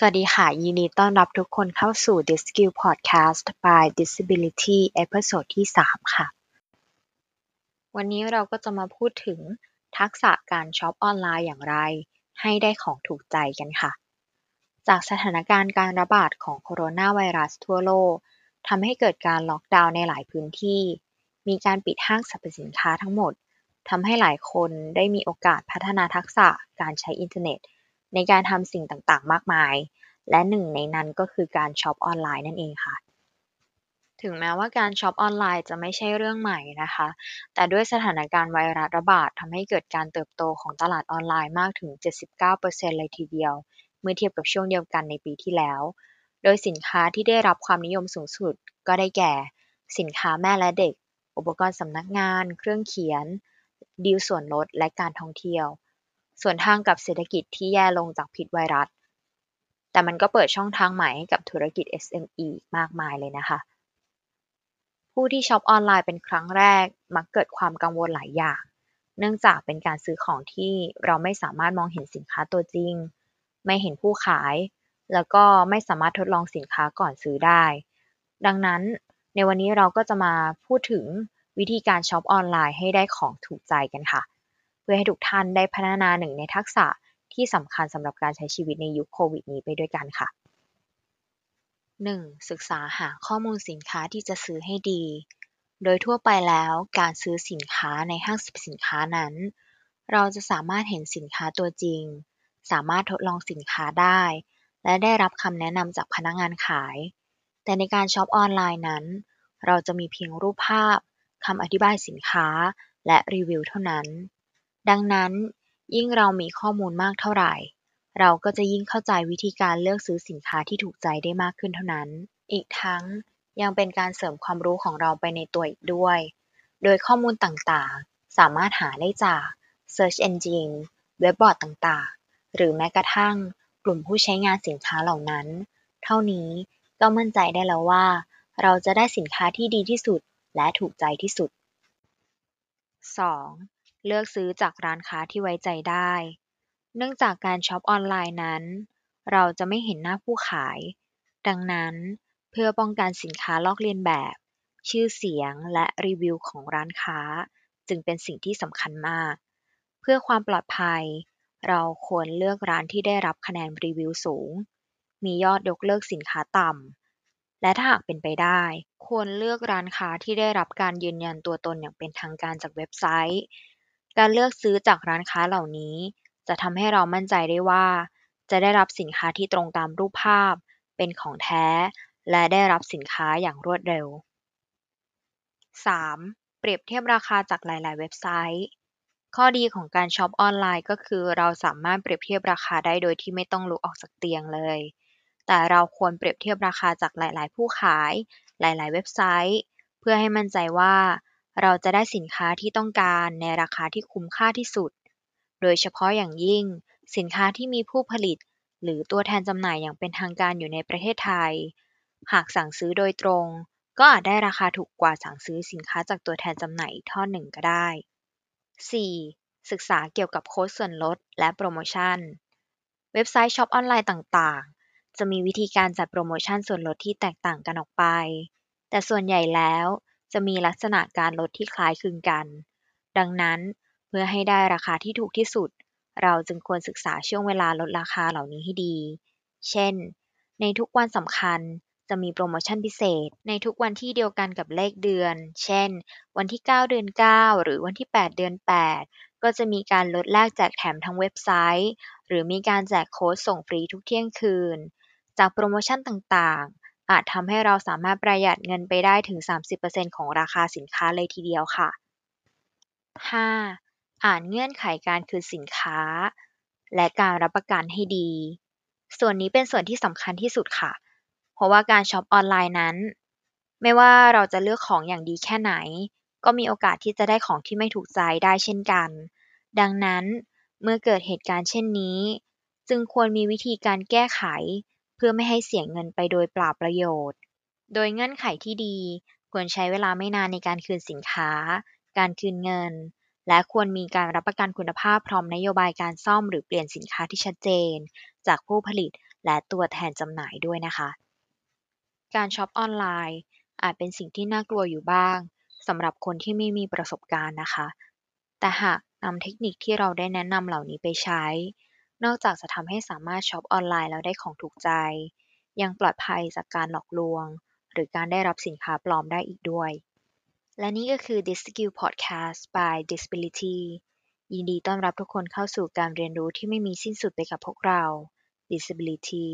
สวัสดีค่ะ ยินดีต้อนรับทุกคนเข้าสู่ This Skill Podcast by Disability episode ที่ 3 ค่ะ วันนี้เราก็จะมาพูดถึงทักษะการช็อปออนไลน์อย่างไร ให้ได้ของถูกใจกันค่ะ จากสถานการณ์การระบาดของโคโรนาไวรัสทั่วโลกทำให้เกิดการล็อกดาวน์ในหลายพื้นที่ มีการปิดห้างสรรพสินค้าทั้งหมดทำให้หลายคนได้มีโอกาสพัฒนาทักษะการใช้อินเทอร์เน็ตในการทำสิ่งต่างๆ มากมาย และหนึ่งในนั้นก็คือการช็อปออนไลน์นั่นเองค่ะ ถึงแม้ว่าการช็อปออนไลน์จะไม่ใช่เรื่องใหม่นะคะ แต่ด้วยสถานการณ์ไวรัสระบาดทำให้เกิดการเติบโตของตลาดออนไลน์มากถึง 79%เลยทีเดียว เมื่อเทียบกับช่วงเดียวกันในปีที่แล้ว โดยสินค้าที่ได้รับความนิยมสูงสุด ก็ได้แก่ สินค้าแม่และเด็ก อุปกรณ์สำนักงาน เครื่องเขียน ดีลส่วนลด และการท่องเที่ยวส่วนทางกับเศรษฐกิจที่แย่ลงจากพิษไวรัส แต่มันก็เปิดช่องทางใหม่ให้กับธุรกิจ SME มากมายเลยนะคะ ผู้ที่ช็อปออนไลน์เป็นครั้งแรก มักเกิดความกังวลหลายอย่าง เนื่องจากเป็นการซื้อของที่เราไม่สามารถมองเห็นสินค้าตัวจริง ไม่เห็นผู้ขาย แล้วก็ไม่สามารถทดลองสินค้าก่อนซื้อได้ ดังนั้นในวันนี้เราก็จะมาพูดถึงวิธีการช็อปออนไลน์ให้ได้ของถูกใจกันค่ะ เพื่อให้ทุกท่านได้พัฒนาหนึ่งในทักษะ ที่สำคัญสำหรับการใช้ชีวิตในยุคโควิดนี้ไปด้วยกันค่ะ 1. ศึกษาหาข้อมูลสินค้าที่จะซื้อให้ดี โดยทั่วไปแล้วการซื้อสินค้าในห้างสรรพสินค้านั้น เราจะสามารถเห็นสินค้าตัวจริง สามารถทดลองสินค้าได้ และได้รับคำแนะนำจากพนักงานขาย แต่ในการช็อปออนไลน์นั้น เราจะมีเพียงรูปภาพคำอธิบายสินค้าและรีวิวเท่านั้น ดังนั้น ยิ่งเรามีข้อมูลมากเท่าไหร่ เราก็จะยิ่งเข้าใจวิธีการเลือกซื้อสินค้าที่ถูกใจได้มากขึ้นเท่านั้น อีกทั้งยังเป็นการเสริมความรู้ของเราไปในตัวอีกด้วย โดยข้อมูลต่างๆ สามารถหาได้จาก Search Engine เว็บบอร์ดต่างๆ หรือแม้กระทั่งกลุ่มผู้ใช้งานสินค้าเหล่านั้น เท่านี้ก็มั่นใจได้แล้วว่า เราจะได้สินค้าที่ดีที่สุดและถูกใจที่สุด 2. เลือกซื้อจากร้านค้าที่ไว้ใจได้ เนื่องจากการช็อปออนไลน์นั้น เราจะไม่เห็นหน้าผู้ขาย ดังนั้นเพื่อป้องกันสินค้าลอกเลียนแบบ ชื่อเสียงและรีวิวของร้านค้า จึงเป็นสิ่งที่สำคัญมาก เพื่อความปลอดภัย เราควรเลือกร้านที่ได้รับคะแนนรีวิวสูง มียอดยกเลิกสินค้าต่ำ และถ้าหากเป็นไปได้ ควรเลือกร้านค้าที่ได้รับการยืนยันตัวตนอย่างเป็นทางการจากเว็บไซต์ การเลือกซื้อจากร้านค้าเหล่านี้ จะทำให้เรามั่นใจได้ว่า จะได้รับสินค้าที่ตรงตามรูปภาพ เป็นของแท้ และได้รับสินค้าอย่างรวดเร็ว 3. เปรียบเทียบราคาจากหลาย ๆ เว็บไซต์ ข้อดีของการช็อปออนไลน์ก็คือเราสามารถเปรียบเทียบราคาได้โดยที่ไม่ต้องลุกออกจากเตียงเลย แต่เราควรเปรียบเทียบราคาจากหลาย ๆ ผู้ขาย หลาย ๆ เว็บไซต์ เพื่อให้มั่นใจว่า เราจะได้สินค้าที่ต้องการในราคาที่คุ้มค่าที่สุด โดยเฉพาะอย่างยิ่งสินค้าที่มีผู้ผลิต หรือตัวแทนจำหน่ายอย่างเป็นทางการอยู่ในประเทศไทย หากสั่งซื้อโดยตรง ก็อาจได้ราคาถูกกว่าสั่งซื้อสินค้าจากตัวแทนจำหน่ายอีกทอดหนึ่งก็ได้ 4. ศึกษาเกี่ยวกับโค้ดส่วนลดและโปรโมชั่น เว็บไซต์ช็อปออนไลน์ต่างๆ จะมีวิธีการจัดโปรโมชั่นส่วนลดที่แตกต่างกันออกไป แต่ส่วนใหญ่แล้ว จะมีลักษณะการลดที่คล้ายคลึงกัน ดังนั้นเพื่อให้ได้ราคาที่ถูกที่สุด เราจึงควรศึกษาช่วงเวลาลดราคาเหล่านี้ให้ดี เช่น ในทุกวันสำคัญจะมีโปรโมชั่นพิเศษ ในทุกวันที่เดียวกันกับเลขเดือน เช่น วันที่ 9 เดือน 9 หรือวันที่ 8 เดือน 8 ก็จะมีการลดแลกแจกแถมทั้งเว็บไซต์ หรือมีการแจกโค้ดส่งฟรีทุกเที่ยงคืน จากโปรโมชั่นต่าง อาจทำให้เราสามารถประหยัดเงินไปได้ถึง 30%ของราคาสินค้าเลยทีเดียวค่ะ 5. อ่านเงื่อนไขการคืนสินค้า และการรับประกันให้ดี ส่วนนี้เป็นส่วนที่สำคัญที่สุดค่ะ เพราะว่าการช็อปออนไลน์นั้น ไม่ว่าเราจะเลือกของอย่างดีแค่ไหน ก็มีโอกาสที่จะได้ของที่ไม่ถูกใจได้เช่นกัน ดังนั้นเมื่อเกิดเหตุการณ์เช่นนี้ จึงควรมีวิธีการแก้ไข เพื่อไม่ให้เสียเงินไปโดยเปล่าประโยชน์ โดยเงื่อนไขที่ดีควรใช้เวลาไม่นานในการคืนสินค้า การคืนเงิน และควรมีการรับประกันคุณภาพพร้อมนโยบายการซ่อมหรือเปลี่ยนสินค้าที่ชัดเจน จากผู้ผลิตและตัวแทนจำหน่ายด้วยนะคะ การช็อปออนไลน์อาจเป็นสิ่งที่น่ากลัวอยู่บ้างสำหรับคนที่ไม่มีประสบการณ์นะคะ แต่หากนำเทคนิคที่เราได้แนะนำเหล่านี้ไปใช้ นอกจากจะทำให้สามารถช็อปออนไลน์แล้วได้ของถูกใจ ยังปลอดภัยจากการหลอกลวง หรือการได้รับสินค้าปลอมได้อีกด้วย และนี่ก็คือ Diskill Podcast by Disability ยินดีต้อนรับทุกคนเข้าสู่การเรียนรู้ที่ไม่มีสิ้นสุดไปกับพวกเรา Disability